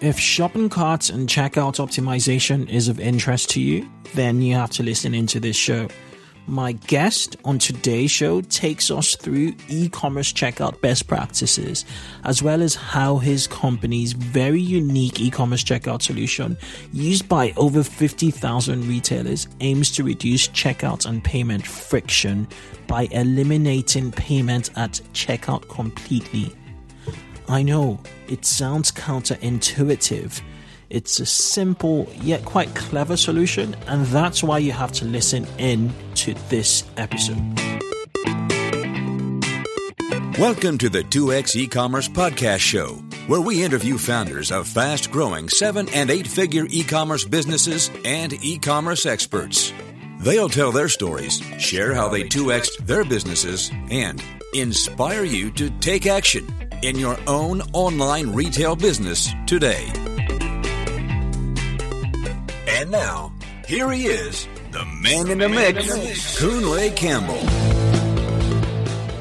If shopping carts and checkout optimization is of interest to you, then you have to listen into this show. My guest on today's show takes us through e commerce checkout best practices, as well as how his company's very unique e commerce checkout solution, used by over 50,000 retailers, aims to reduce checkout and payment friction by eliminating payment at checkout completely. I know it sounds counterintuitive it's a simple yet quite clever solution, and that's why you have to listen in to this episode. Welcome to the 2x e-commerce podcast show, where we interview founders of fast-growing 7 and 8-figure e-commerce businesses and e-commerce experts. They'll tell their stories, share how they 2x their businesses, and inspire you to take action in your own online retail business today. And now, here he is, the man in the mix, Kunle Campbell.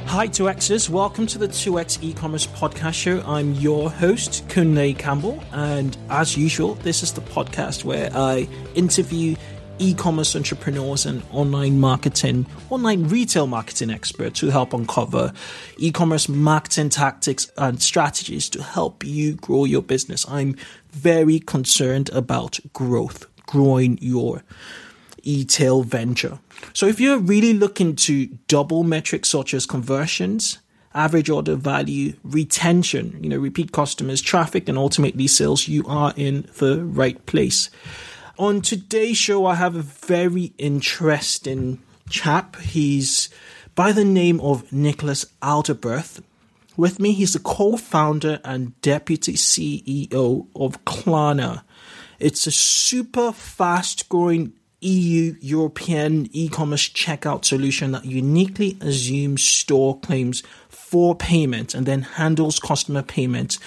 Hi, 2Xers. Welcome to the 2X e-commerce podcast show. I'm your host, Kunle Campbell. And as usual, this is the podcast where I interview e-commerce entrepreneurs and online marketing, online retail marketing experts who help uncover e-commerce marketing tactics and strategies to help you grow your business. I'm very concerned about growth growing your e-tail venture. So if you're really looking to double metrics such as conversions, average order value, retention, you know, repeat customers, traffic, and ultimately sales, you are in the right place. On today's show, I have a very interesting chap. He's by the name of Nicholas Adalberth. With me, he's the co-founder and deputy CEO of Klarna. It's a super fast growing EU European e-commerce checkout solution that uniquely assumes store claims for payment and then handles customer payment,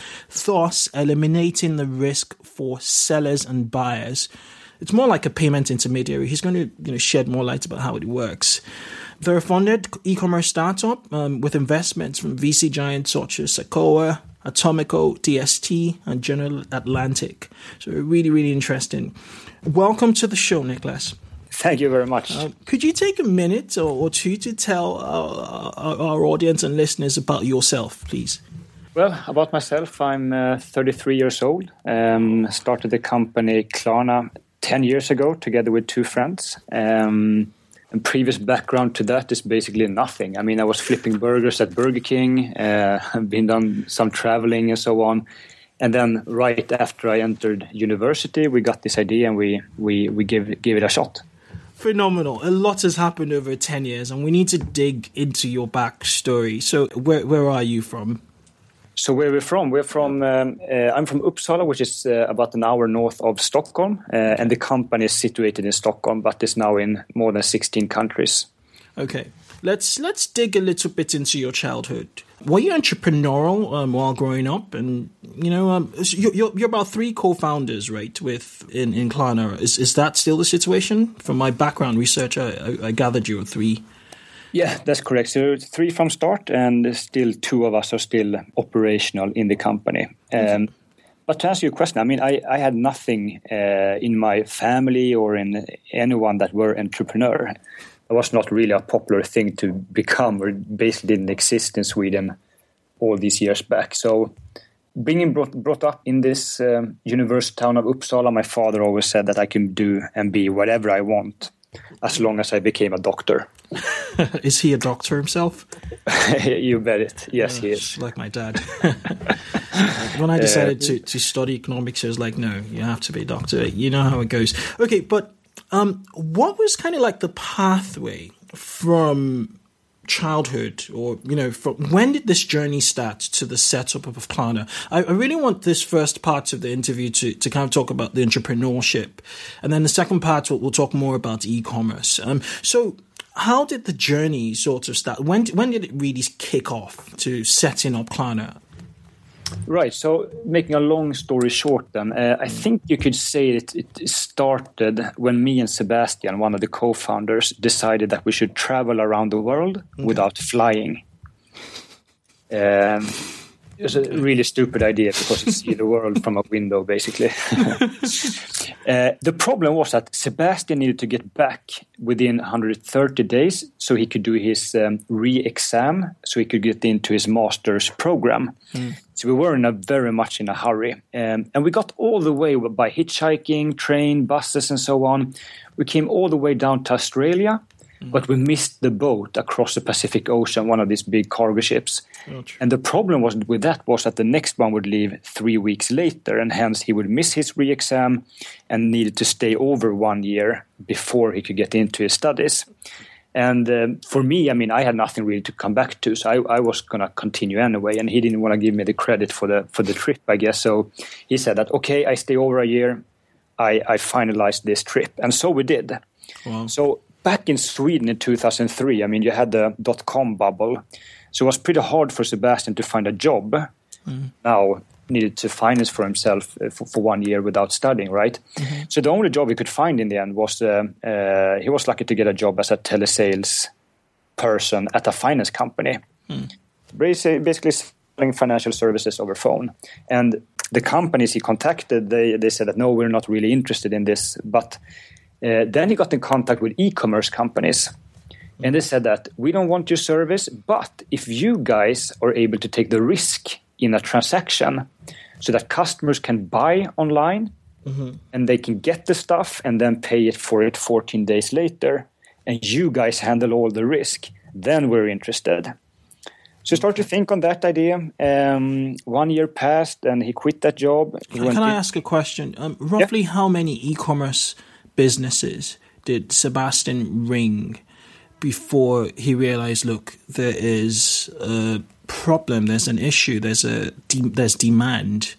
thus eliminating the risk for sellers and buyers. It's more like a payment intermediary. He's going to you know, shed more light about how it works. They're a funded e-commerce startup um, with investments from VC giants such as Sequoia, Atomico, DST, and General Atlantic. So really, really interesting. Welcome to the show, Nicholas. Thank you very much. Uh, could you take a minute or, or two to tell our, our, audience and listeners about yourself, please? Well, about myself, I'm uh, 33 years old. Um, started the company Klarna 10 years ago together with two friends. Um, and previous background to that is basically nothing. I mean, I was flipping burgers at Burger King. Uh, been done some traveling and so on. And then right after I entered university, we got this idea and we we we give give it a shot. Phenomenal. A lot has happened over ten years, and we need to dig into your backstory. So, where where are you from? So where we're from? We're from. Um, uh, I'm from Uppsala, which is uh, about an hour north of Stockholm, uh, and the company is situated in Stockholm, but is now in more than 16 countries. Okay, let's let's dig a little bit into your childhood. Were you entrepreneurial um, while growing up? And you know, um, you're, you're about three co-founders, right? With in in Klarna, is is that still the situation? From my background research, I, I, I gathered you were three. Yeah, that's correct. So three from start, and still two of us are still operational in the company. Um, but to answer your question, I mean, I, I had nothing uh, in my family or in anyone that were entrepreneur. It was not really a popular thing to become, or basically didn't exist in Sweden all these years back. So, being brought, brought up in this um, university town of Uppsala, my father always said that I can do and be whatever I want as long as I became a doctor. is he a doctor himself? you bet it. Yes, uh, he is. Like my dad. when I decided uh, to, to study economics, I was like, no, you have to be a doctor. You know how it goes. Okay, but um, what was kind of like the pathway from childhood or you know from when did this journey start to the setup of Klarna? I, I, really want this first part of the interview to, to kind of talk about the entrepreneurship. And then the second part we'll, we'll talk more about e-commerce. Um, so how did the journey sort of start? When when did it really kick off to setting up Klarna Right. So, making a long story short, then uh, I think you could say it, it started when me and Sebastian, one of the co-founders, decided that we should travel around the world okay. without flying. Um, It was a really stupid idea because you see the world from a window, basically. uh, the problem was that Sebastian needed to get back within 130 days so he could do his um, re exam, so he could get into his master's program. Mm. So we were in a very much in a hurry. Um, and we got all the way by hitchhiking, train, buses, and so on. We came all the way down to Australia Mm. But we missed the boat across the Pacific Ocean, one of these big cargo ships. Oh, and the problem was with that was that the next one would leave three weeks later, and hence he would miss his re-exam and needed to stay over one year before he could get into his studies. And um, for me, I mean, I had nothing really to come back to, so I, I was going to continue anyway. And he didn't want to give me the credit for the for the trip, I guess. So he said that okay, I stay over a year. I, I finalized this trip, and so we did. Wow. So back in Sweden in 2003, I mean, you had the dot com bubble. So it was pretty hard for Sebastian to find a job. Mm. Now, needed to finance for himself uh, for, for, one year without studying, right? Mm-hmm. So the only job he could find in the end was uh, uh, he was lucky to get a job as a telesales person at a finance company. Mm. Basically, selling financial services over phone. And the companies he contacted, they, they said that no, we're not really interested in this, but uh, then he got in contact with e-commerce companies and they said that we don't want your service but if you guys are able to take the risk in a transaction so that customers can buy online mm-hmm. and they can get the stuff and then pay it for it 14 days later and you guys handle all the risk then we're interested so start to think on that idea. Um, one year passed, and he quit that job. Can I ask a question? Um, roughly, yeah. how many e-commerce businesses did Sebastian ring before he realized, look, there is a problem, there's an issue, there's a de- there's demand,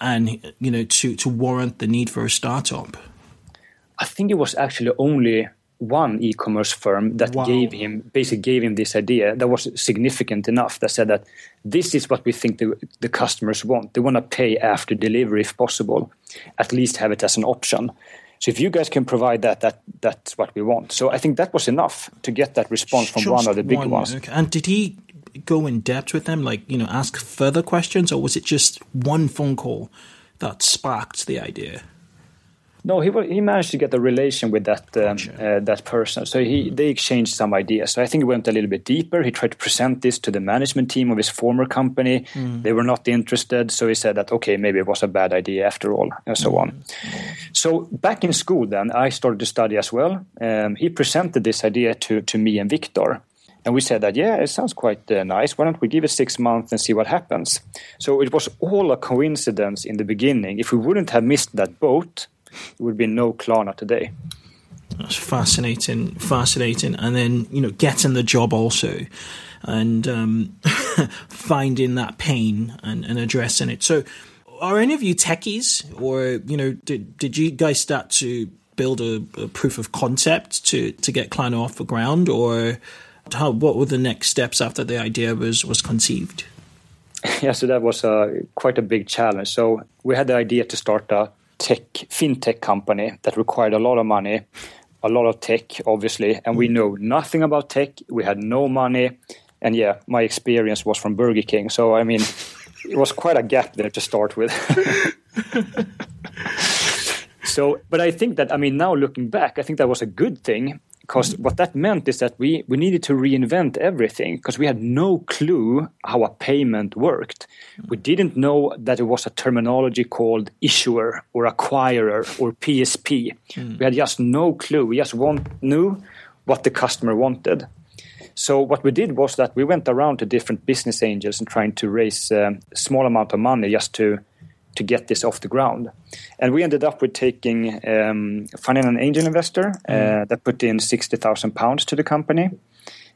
and you know to to warrant the need for a startup? I think it was actually only one e-commerce firm that wow. gave him basically gave him this idea that was significant enough that said that this is what we think the, the customers want they want to pay after delivery if possible at least have it as an option so if you guys can provide that, that that's what we want. So I think that was enough to get that response from Just one of the big one, ones. Okay. And did he go in depth with them, like you know, ask further questions, or was it just one phone call that sparked the idea? No, he he managed to get a relation with that um, gotcha. uh, that person. So he they exchanged some ideas. So I think he went a little bit deeper. He tried to present this to the management team of his former company. Mm. They were not interested. So he said that okay, maybe it was a bad idea after all, and so mm. on. So back in school, then I started to study as well. Um, he presented this idea to to me and Victor. And we said that, yeah, it sounds quite uh, nice. Why don't we give it six months and see what happens? So it was all a coincidence in the beginning. If we wouldn't have missed that boat, there would be no Klarna today. That's fascinating, fascinating. And then, you know, getting the job also and um, finding that pain and, and addressing it. So, are any of you techies, or, you know, did, did you guys start to build a, a proof of concept to, to get Klarna off the ground, or how, what were the next steps after the idea was, was conceived? Yeah, so that was a, quite a big challenge. So we had the idea to start a tech fintech company that required a lot of money, a lot of tech, obviously, and we mm. know nothing about tech. We had no money, and yeah, my experience was from Burger King. So I mean, it was quite a gap there to start with. so, but I think that I mean, now looking back, I think that was a good thing because what that meant is that we, we needed to reinvent everything because we had no clue how a payment worked. We didn't know that it was a terminology called issuer or acquirer or PSP. Mm. We had just no clue. We just want, knew what the customer wanted. So what we did was that we went around to different business angels and trying to raise a small amount of money just to to get this off the ground. And we ended up with taking um, finding an angel investor uh, mm. that put in sixty thousand pounds to the company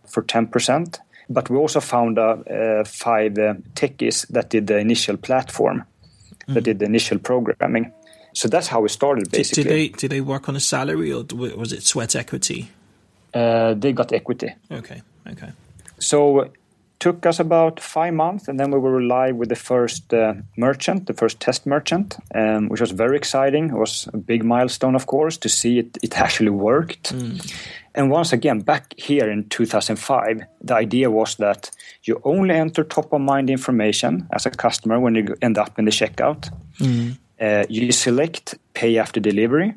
for ten percent. But we also found uh, uh, five uh, techies that did the initial platform, mm. that did the initial programming. So that's how we started. Basically, did, did they did they work on a salary or was it sweat equity? Uh, they got equity. Okay. Okay. So took us about five months, and then we were live with the first uh, merchant, the first test merchant, um, which was very exciting. It was a big milestone, of course, to see it, it actually worked. Mm. And once again, back here in 2005, the idea was that you only enter top of mind information as a customer when you end up in the checkout. Mm. Uh, you select pay after delivery.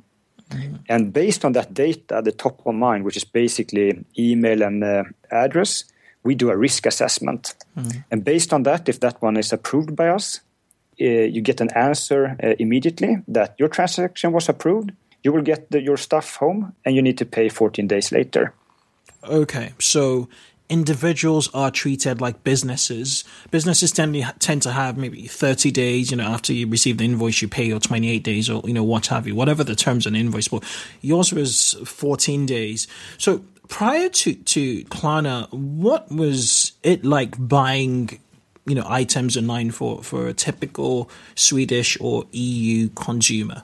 Mm. And based on that data, the top of mind, which is basically email and uh, address, we do a risk assessment. Mm. And based on that, if that one is approved by us, uh, you get an answer uh, immediately that your transaction was approved you will get the, your stuff home and you need to pay 14 days later. Okay, so individuals are treated like businesses. Businesses tend to, tend to have maybe 30 days, you know, after you receive the invoice, you pay, or 28 days, or, you know, what have you, whatever the terms on invoice. But yours was 14 days. So prior to, to Klarna, what was it like buying you know items online for for a typical Swedish or EU consumer?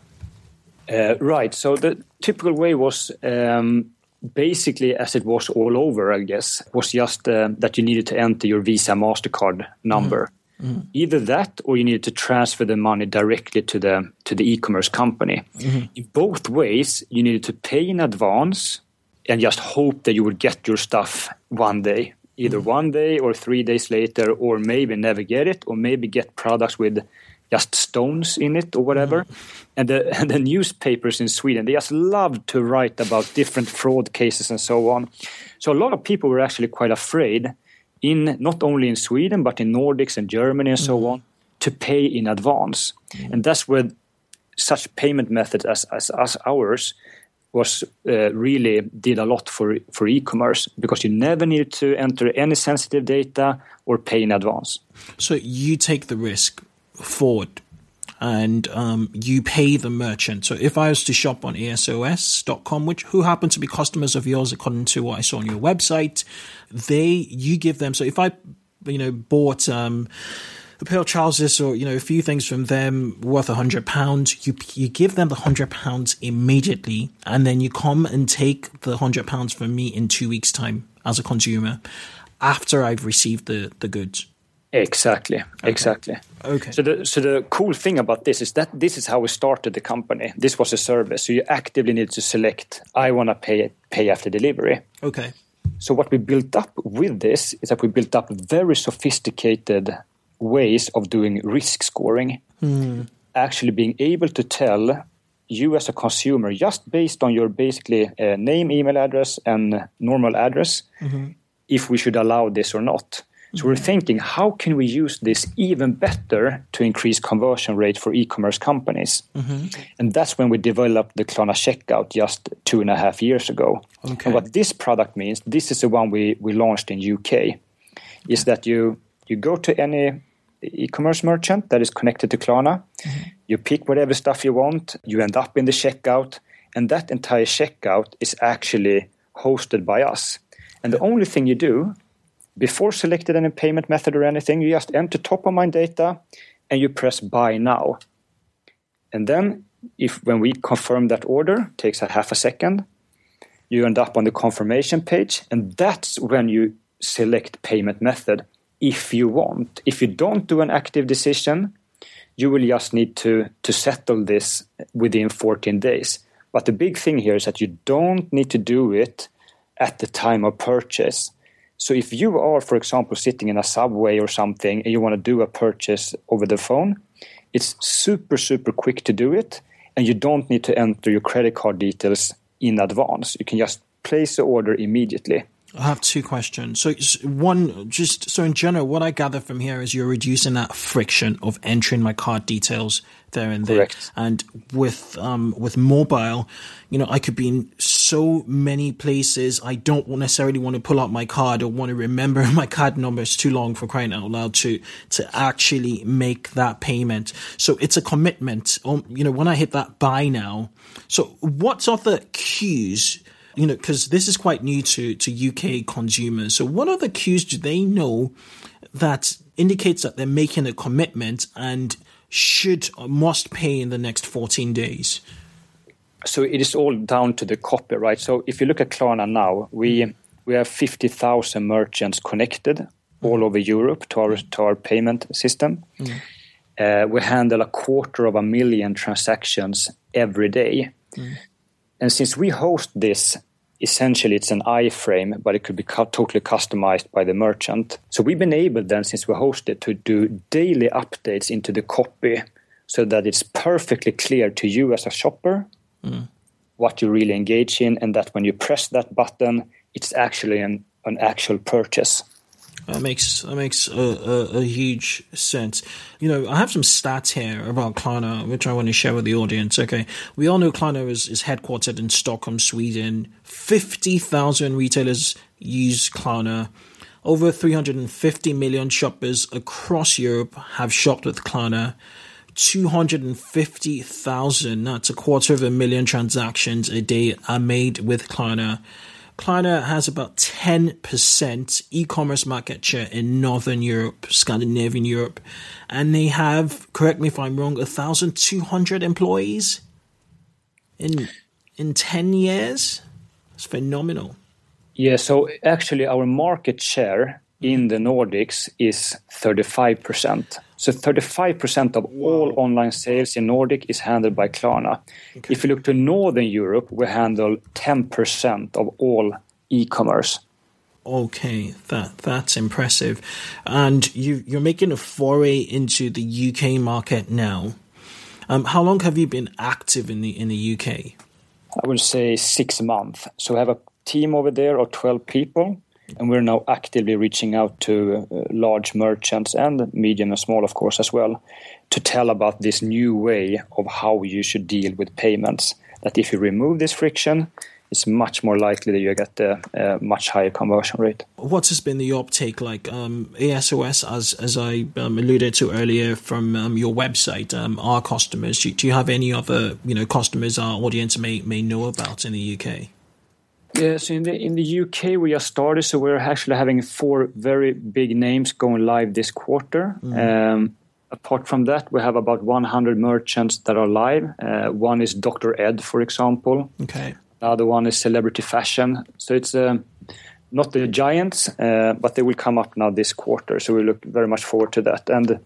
Uh, right. So the typical way was um, basically as it was all over, I guess, was just uh, that you needed to enter your Visa Mastercard number. Mm. Mm. Either that, or you needed to transfer the money directly to the to the e-commerce company. Mm-hmm. In both ways, you needed to pay in advance and just hope that you would get your stuff one day, either mm. one day or three days later, or maybe never get it, or maybe get products with just stones in it or whatever. Mm. And the, and the newspapers in Sweden, they just love to write about different fraud cases and so on. So a lot of people were actually quite afraid, in not only in Sweden but in Nordics and Germany and so mm. on, to pay in advance. Mm. And that's where such payment methods as, as, as ours was uh, really did a lot for for e-commerce because you never needed to enter any sensitive data or pay in advance. So you take the risk forward and um, you pay the merchant. So if I was to shop on ASOS.com, which who happen to be customers of yours, according to what I saw on your website, they you give them. So if I you know bought um, pair of trousers or you know a few things from them worth a hundred pounds, you you give them the hundred pounds immediately, and then you come and take the hundred pounds from me in two weeks' time as a consumer after I've received the the goods. Exactly, okay. exactly. Okay. So the so the cool thing about this is that this is how we started the company. This was a service, so you actively need to select. I want to pay pay after delivery. Okay. So what we built up with this is that we built up very sophisticated ways of doing risk scoring. Hmm. Actually, being able to tell you as a consumer just based on your basically uh, name, email address, and normal address, mm-hmm. if we should allow this or not. So we're thinking, how can we use this even better to increase conversion rate for e-commerce companies? Mm-hmm. And that's when we developed the Klarna checkout just two and a half years ago. Okay. And what this product means, this is the one we, we launched in UK, is that you you go to any e-commerce merchant that is connected to Klarna, mm-hmm. you pick whatever stuff you want, you end up in the checkout, and that entire checkout is actually hosted by us. And the only thing you do before selecting any payment method or anything, you just enter top of mind data and you press buy now. And then if when we confirm that order, takes a half a second, you end up on the confirmation page, and that's when you select payment method if you want. If you don't do an active decision, you will just need to, to settle this within 14 days. But the big thing here is that you don't need to do it at the time of purchase. So if you are, for example, sitting in a subway or something and you want to do a purchase over the phone, it's super, super quick to do it. And you don't need to enter your credit card details in advance. You can just place the order immediately. I have two questions. So, one, just so in general, what I gather from here is you're reducing that friction of entering my card details there and there. Correct. And with um, with mobile, you know, I could be in so many places. I don't necessarily want to pull out my card or want to remember my card number. It's too long for crying out loud to to actually make that payment. So it's a commitment. Um, you know, when I hit that buy now. So what are the cues? You know, because this is quite new to, to UK consumers. So what are the cues do they know that indicates that they're making a commitment and should or must pay in the next 14 days? So it is all down to the copy, right? So if you look at Klarna now, we we have 50,000 merchants connected all over Europe to our to our payment system. Mm. Uh, we handle a quarter of a million transactions every day. Mm. And since we host this essentially it's an iframe, but it could be cu- totally customized by the merchant. So we've been able then, since we host it, to do daily updates into the copy so that it's perfectly clear to you as a shopper mm. what you really engage in, and that when you press that button, it's actually an, an actual purchase. That makes that makes a, a, a, huge sense. You know, I have some stats here about Klarna, which I want to share with the audience. Okay, we all know Klarna is, is headquartered in Stockholm, Sweden. Fifty thousand retailers use Klarna. Over 350 million shoppers across Europe have shopped with Klarna. 250,000, that's a quarter of a million transactions a day are made with Klarna. Klarna has about 10% e-commerce market share in Northern Europe, Scandinavian Europe, and they have, correct me if I'm wrong, 1,200 employees in in 10 years. It's phenomenal. Yeah, so actually our market share in the Nordics is 35%. So 35% of all online sales in Nordic is handled by Klarna. Okay. If you look to Northern Europe, we handle 10% of all e-commerce. Okay, that that's impressive. And you you're making a foray into the UK market now. Um, how long have you been active in the in the UK? I would say six months. So we have a team over there of 12 people and we're now actively reaching out to uh, large merchants and medium and small, of course, as well, to tell about this new way of how you should deal with payments. That if you remove this friction, it's much more likely that you get a, a much higher conversion rate. What has been the uptake like? Um, ASOS, as as I um, alluded to earlier from um, your website, um, our customers. Do, do, you have any other you know customers our audience may may know about in the UK? Yes, in the in the UK we just started, so we're actually having four very big names going live this quarter. Mm. Um, apart from that, we have about 100 merchants that are live. Uh, one is Dr. Ed, for example. Okay. The other one is Celebrity Fashion. So it's uh, not the giants, uh, but they will come up now this quarter. So we look very much forward to that. And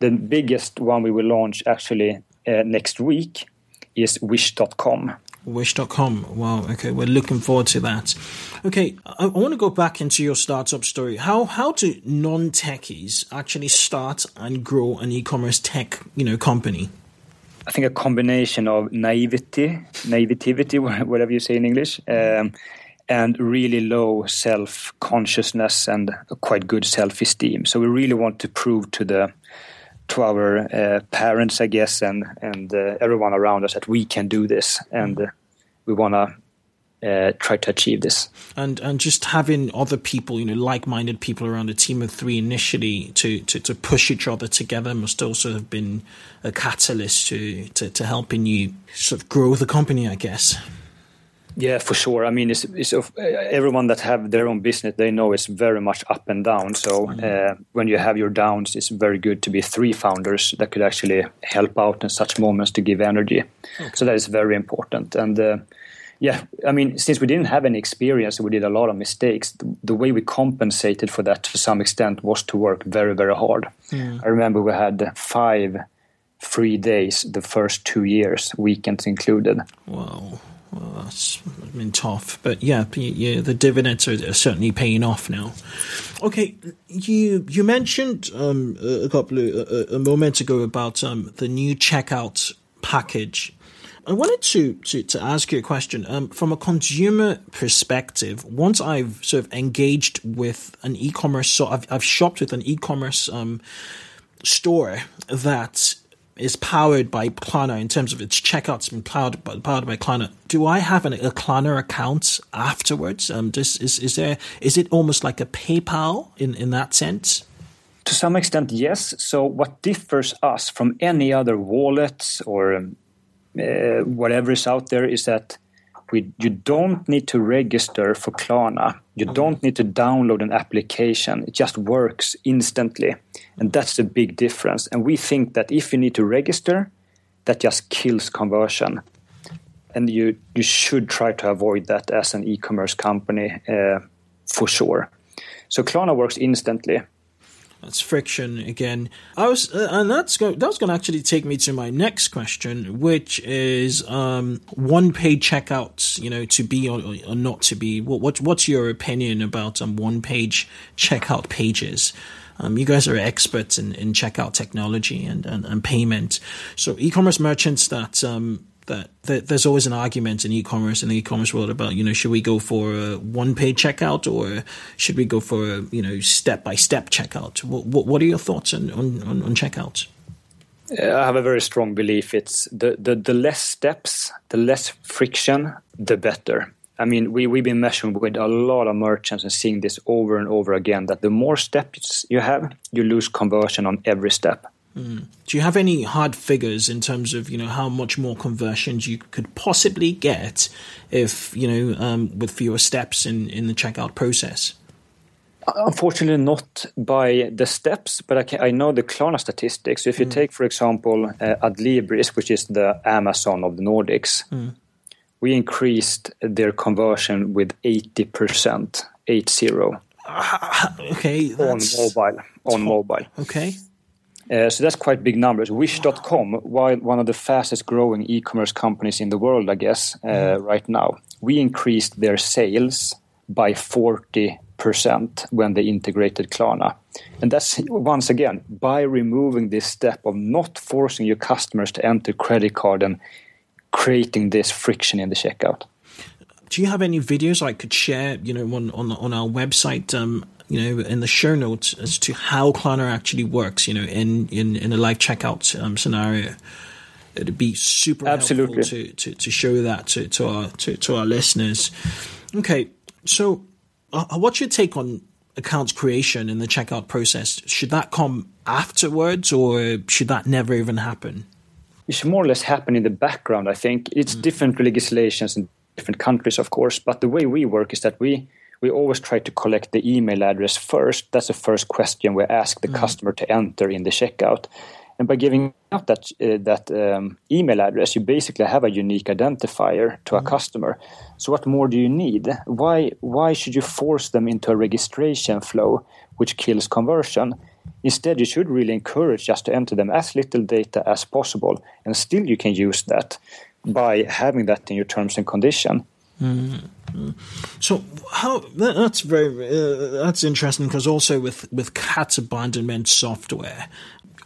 the biggest one we will launch actually uh, next week is Wish.com. Wish.com. Wow. Okay, we're looking forward to that. Okay, I, I want to go back into your startup story. How how do non techies actually start and grow an e-commerce tech you know company? I think a combination of naivety, naivety, whatever you say in English, um, and really low self consciousness and quite good self esteem. So we really want to prove to the to our uh, parents, I guess, and and uh, everyone around us that we can do this, and uh, we want to uh, try to achieve this. And and just having other people, you know, like-minded people around a team of three initially to, to, to push each other together must also have been a catalyst to, to, to helping you sort of grow the company, I guess. Yeah, for sure. I mean, it's, it's everyone that have their own business, they know it's very much up and down. So uh, when you have your downs, it's very good to be three founders that could actually help out in such moments to give energy. Okay. So that is very important. And uh, yeah, I mean, since we didn't have any experience, we did a lot of mistakes. The, the, way we compensated for that to some extent was to work very, very hard. Mm. I remember we had five free days the first two years, weekends included. Wow. Well, that's been tough, but yeah, yeah, the dividends are, certainly paying off now. Okay, you you mentioned um, a couple of, a, a moment ago about um, the new checkout package. I wanted to, to, to ask you a question. Um, from a consumer perspective, once I've sort of engaged with an e-commerce, so I've, I've shopped with an e-commerce um, store that is powered by Klarna in terms of its checkouts been powered by, powered by Klarna. Do I have an, a Klarna account afterwards? Um, this, is is there is it almost like a PayPal in in that sense? To some extent, yes. So what differs us from any other wallet or um, uh, whatever is out there is that we, you don't need to register for Klarna. You mm-hmm. don't need to download an application. It just works instantly. And that's the big difference. And we think that if you need to register, that just kills conversion. And you, you should try to avoid that as an e commerce company uh, for sure. So Klarna works instantly. That's friction again. I was, uh, and that's go, that's going to actually take me to my next question, which is um, one-page checkouts. You know, to be or, or not to be. What, what, what's your opinion about um, one-page checkout pages? Um, you guys are experts in, in checkout technology and, and, and payment. So e-commerce merchants that um, that, that, there's always an argument in e-commerce in the e-commerce world about you know should we go for a one-page checkout or should we go for a you know step-by-step checkout? What, what, what are your thoughts on on, on, on checkout? Uh, I have a very strong belief. It's the, the, the less steps, the less friction, the better. I mean, we, we've been measuring with a lot of merchants and seeing this over and over again that the more steps you have, you lose conversion on every step. Mm. Do you have any hard figures in terms of you know how much more conversions you could possibly get if you know um, with fewer steps in in the checkout process? Unfortunately, not by the steps, but I, can, I know the Klarna statistics. So if you mm. take, for example, uh, Adlibris, which is the Amazon of the Nordics, mm. we increased their conversion with eighty percent, eight zero. Uh, okay, on mobile. On mobile. Okay. Uh, so that's quite big numbers. Wish.com, while one of the fastest growing e-commerce companies in the world, I guess, uh, mm. right now, we increased their sales by 40% when they integrated Klarna. And that's once again by removing this step of not forcing your customers to enter credit card and creating this friction in the checkout. Do you have any videos I could share, you know, on on, on our website um, you know, in the show notes as to how Klarna actually works, you know, in, in, in a live checkout um, scenario. It'd be super Absolutely. helpful to, to, to show that to, to our to, to our listeners. Okay, so uh, what's your take on accounts creation in the checkout process? Should that come afterwards, or should that never even happen? It should more or less happen in the background. I think it's mm. different legislations in different countries, of course, but the way we work is that we we always try to collect the email address first. That's the first question we ask the mm. customer to enter in the checkout. And by giving out that uh, that um, email address, you basically have a unique identifier to a mm. customer. So what more do you need? Why why should you force them into a registration flow which kills conversion? Instead, you should really encourage just to enter them as little data as possible, and still you can use that by having that in your terms and condition. So how that's very uh, that's interesting because also with with cart abandonment software,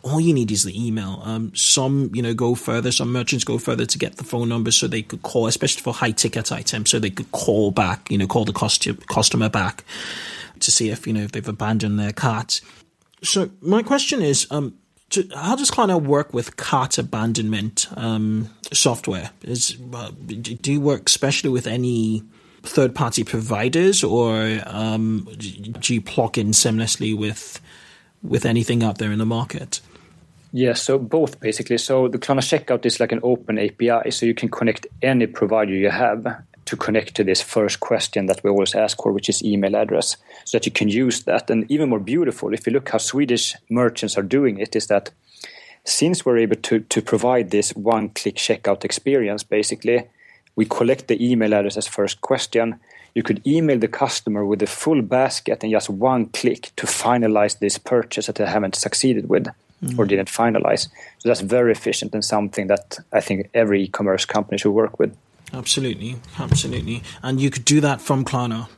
all you need is the email. Um, some you know go further. Some merchants go further to get the phone number so they could call, especially for high ticket items, so they could call back. You know, call the customer back to see if you know if they've abandoned their cart. So my question is, um, how does Klarna work with cart abandonment um, software? Is uh, do you work especially with any third party providers, or um, do you plug in seamlessly with with anything out there in the market? Yes, so both basically. So the Klarna checkout is like an open API, so you can connect any provider you have to connect to this first question that we always ask for, which is email address, so that you can use that. And even more beautiful, if you look how Swedish merchants are doing it, is that since we're able to, to provide this one click checkout experience, basically, we collect the email address as first question. You could email the customer with the full basket and just one click to finalize this purchase that they haven't succeeded with mm. or didn't finalize. So that's very efficient and something that I think every e commerce company should work with. Absolutely, absolutely, and you could do that from Klarna.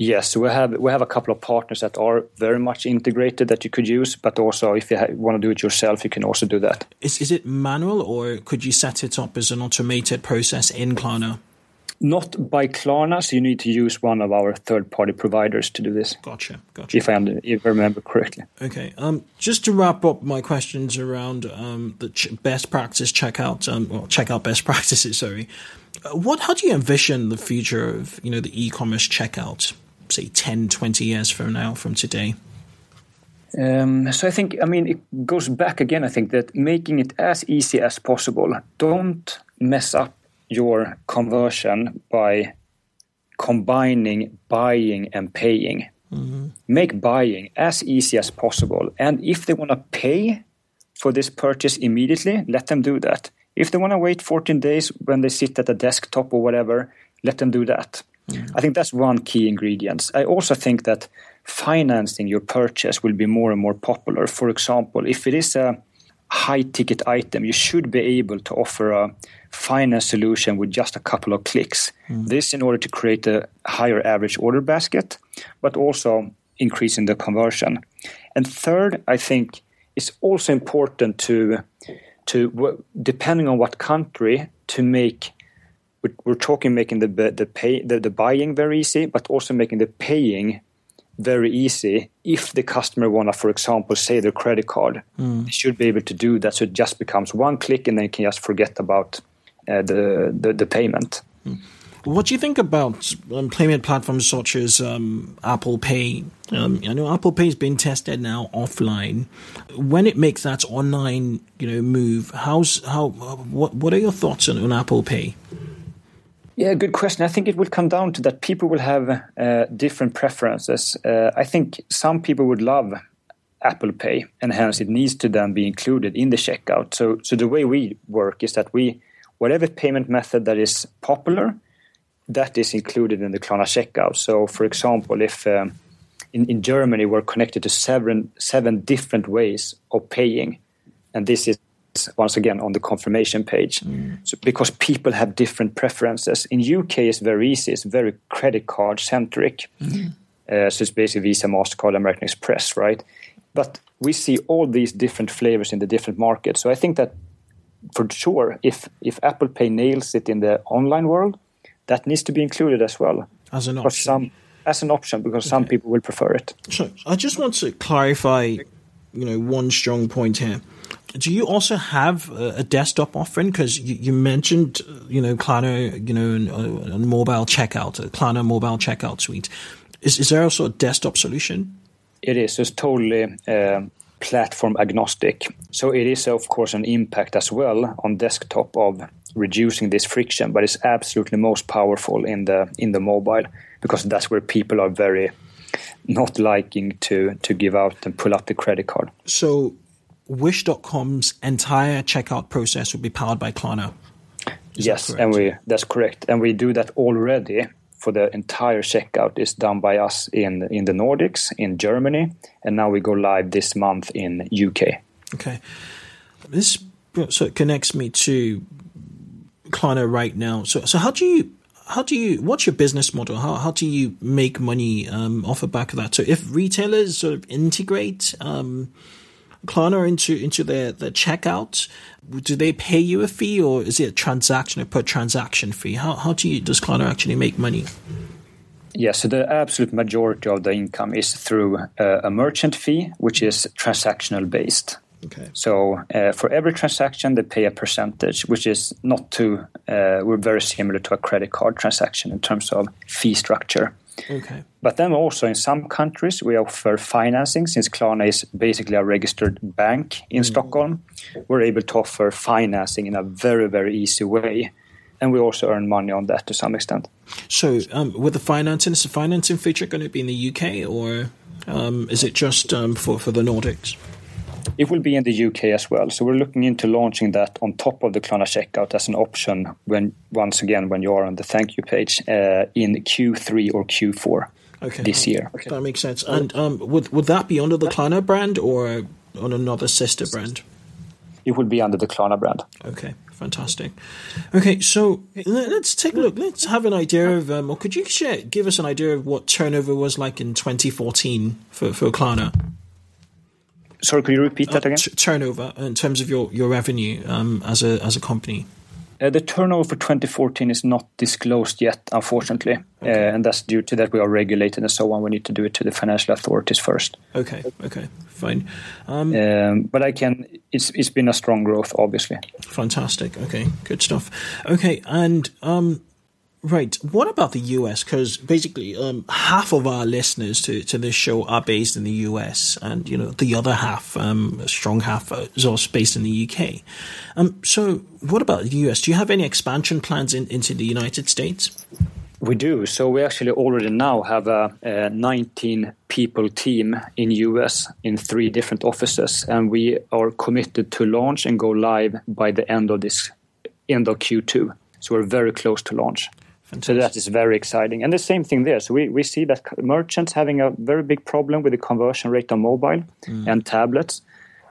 Yes, we have we have a couple of partners that are very much integrated that you could use, but also if you want to do it yourself, you can also do that. Is is it manual or could you set it up as an automated process in Klarna? Not by Klarna, so you need to use one of our third-party providers to do this. Gotcha, gotcha. If I, if I remember correctly. Okay. Um, just to wrap up my questions around um, the ch- best practice checkout, um, well, checkout best practices. Sorry. Uh, what? How do you envision the future of you know the e-commerce checkout? Say 10, 20 years from now, from today. Um, so I think, I mean, it goes back again. I think that making it as easy as possible. Don't mess up your conversion by combining buying and paying. Mm-hmm. Make buying as easy as possible. And if they want to pay for this purchase immediately, let them do that. If they want to wait 14 days when they sit at a desktop or whatever, let them do that. I think that's one key ingredient. I also think that financing your purchase will be more and more popular. For example, if it is a high ticket item, you should be able to offer a finance solution with just a couple of clicks. Mm. This in order to create a higher average order basket, but also increasing the conversion. And third, I think it's also important to to depending on what country to make we're talking making the the pay the, the buying very easy, but also making the paying very easy. If the customer wanna, for example, say their credit card, mm. they should be able to do that. So it just becomes one click, and then you can just forget about uh, the, the, the payment. Mm. What do you think about um, payment platforms such as um, Apple Pay? Um, I know Apple Pay has been tested now offline. When it makes that online, you know, move, how's how what what are your thoughts on, on Apple Pay? Yeah, good question. I think it would come down to that people will have uh, different preferences. Uh, I think some people would love Apple Pay, and hence it needs to then be included in the checkout. So, so the way we work is that we, whatever payment method that is popular, that is included in the Klarna checkout. So, for example, if um, in, in Germany we're connected to seven seven different ways of paying, and this is once again on the confirmation page mm. so because people have different preferences in uk it's very easy it's very credit card centric mm. uh, so it's basically visa mastercard american express right but we see all these different flavors in the different markets so i think that for sure if if apple pay nails it in the online world that needs to be included as well as an option some, as an option because okay. some people will prefer it so i just want to clarify you know one strong point here do you also have a, desktop offering? Because you, you, mentioned, you know, Klarna, you know, a, a mobile checkout, a Klarna mobile checkout suite. Is, is there also a desktop solution? It is. It's totally uh, platform agnostic. So it is, of course, an impact as well on desktop of reducing this friction, but it's absolutely most powerful in the in the mobile because that's where people are very not liking to to give out and pull up the credit card. So Wish.com's entire checkout process will be powered by Klarna. Is yes, and we that's correct, and we do that already. For the entire checkout is done by us in in the Nordics, in Germany, and now we go live this month in UK. Okay, this so it connects me to Klarna right now. So so how do you how do you what's your business model how, how do you make money um, off the back of that so if retailers sort of integrate um, Klarna into into their, their checkout? Do they pay you a fee, or is it a transaction, a per transaction fee? How how do you does Klarna actually make money? Yes, so the absolute majority of the income is through uh, a merchant fee, which is transactional based. Okay. So uh, for every transaction, they pay a percentage, which is not too. Uh, we're very similar to a credit card transaction in terms of fee structure. Okay. But then also in some countries we offer financing since Klarna is basically a registered bank in mm. Stockholm. We're able to offer financing in a very very easy way. And we also earn money on that to some extent. So, um, with the financing, is the financing feature going to be in the UK or um, is it just um, for, for the Nordics? It will be in the UK as well. So we're looking into launching that on top of the Klarna checkout as an option when once again when you are on the thank you page uh, in Q3 or Q4 okay. this year. Okay. That makes sense. And um, would would that be under the Klarna brand or on another sister brand? It will be under the Klarna brand. Okay, fantastic. Okay, so let's take a look. Let's have an idea of, um, or could you share, give us an idea of what turnover was like in 2014 for, for Klarna? Sorry, could you repeat that uh, again? Turnover in terms of your your revenue um, as a as a company. Uh, the turnover for 2014 is not disclosed yet, unfortunately, okay. uh, and that's due to that we are regulated and so on. We need to do it to the financial authorities first. Okay, okay, fine. Um, um, but I can. It's it's been a strong growth, obviously. Fantastic. Okay, good stuff. Okay, and um, Right. What about the US? Because basically, um, half of our listeners to, to this show are based in the US, and you know the other half, um, a strong half, uh, is also based in the UK. Um, so, what about the US? Do you have any expansion plans in, into the United States? We do. So we actually already now have a, a 19 people team in US in three different offices, and we are committed to launch and go live by the end of this end of Q2. So we're very close to launch. Fantastic. So that is very exciting. And the same thing there. So we, we see that merchants having a very big problem with the conversion rate on mobile mm. and tablets.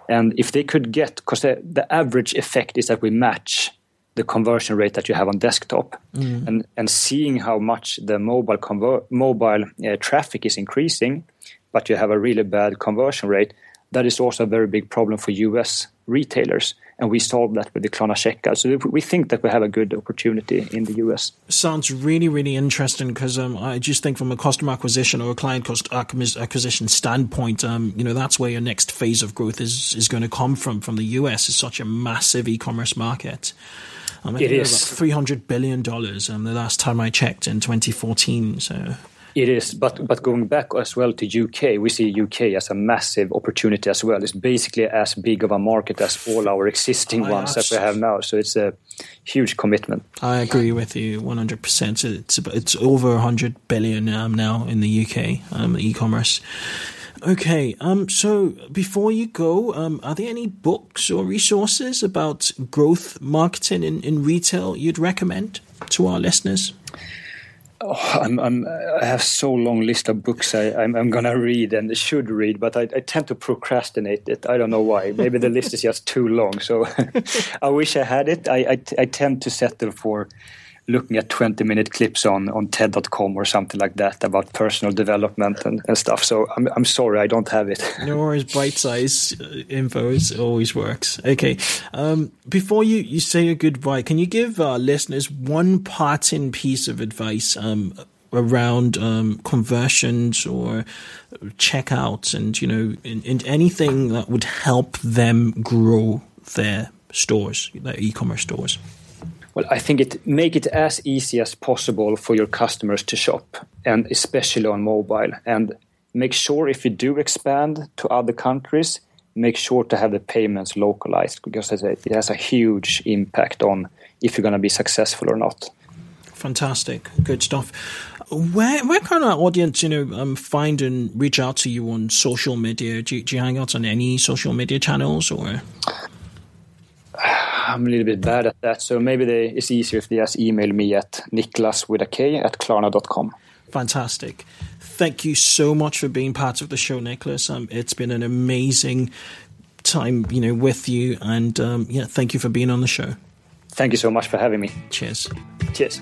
And if they could get, because the, the average effect is that we match the conversion rate that you have on desktop mm. and, and seeing how much the mobile conver- mobile uh, traffic is increasing, but you have a really bad conversion rate, that is also a very big problem for US retailers and we solved that with the Klarna checkout. So we think that we have a good opportunity in the US. Sounds really, really interesting because um, I just think from a customer acquisition or a client cost acquisition standpoint, um, you know, that's where your next phase of growth is is going to come from. From the US, is such a massive e-commerce market. Um, it is three hundred billion dollars. Um, the last time I checked in 2014. So it is, but but going back as well to UK, we see UK as a massive opportunity as well. It's basically as big of a market as all our existing I ones that we have now. So it's a huge commitment. I agree with you 100%. It's it's over 100 billion um, now in the UK um, e-commerce. Okay, um, so before you go, um, are there any books or resources about growth marketing in, in retail you'd recommend to our listeners? Oh, I'm, I'm, i have so long list of books I, am I'm, I'm gonna read and should read, but I, I, tend to procrastinate it. I don't know why. Maybe the list is just too long. So I wish I had it. I, I, I tend to settle for looking at 20 minute clips on, on TED.com or something like that about personal development and, and stuff. So I'm, I'm sorry, I don't have it. no worries, bite size uh, info is, always works. Okay. Um, before you, you say a goodbye, can you give our listeners one parting piece of advice um, around um, conversions or checkouts and, you know, in, in anything that would help them grow their stores, their e-commerce stores? Well, I think it make it as easy as possible for your customers to shop, and especially on mobile. And make sure if you do expand to other countries, make sure to have the payments localized because it has a huge impact on if you're going to be successful or not. Fantastic, good stuff. Where where can our audience, you know, um, find and reach out to you on social media? Do do you hang out on any social media channels or? I'm a little bit bad at that. So maybe they, it's easier if they just email me at niklas with a K at klarna.com. Fantastic. Thank you so much for being part of the show, Nicholas. Um, it's been an amazing time, you know, with you. And um, yeah, thank you for being on the show. Thank you so much for having me. Cheers. Cheers.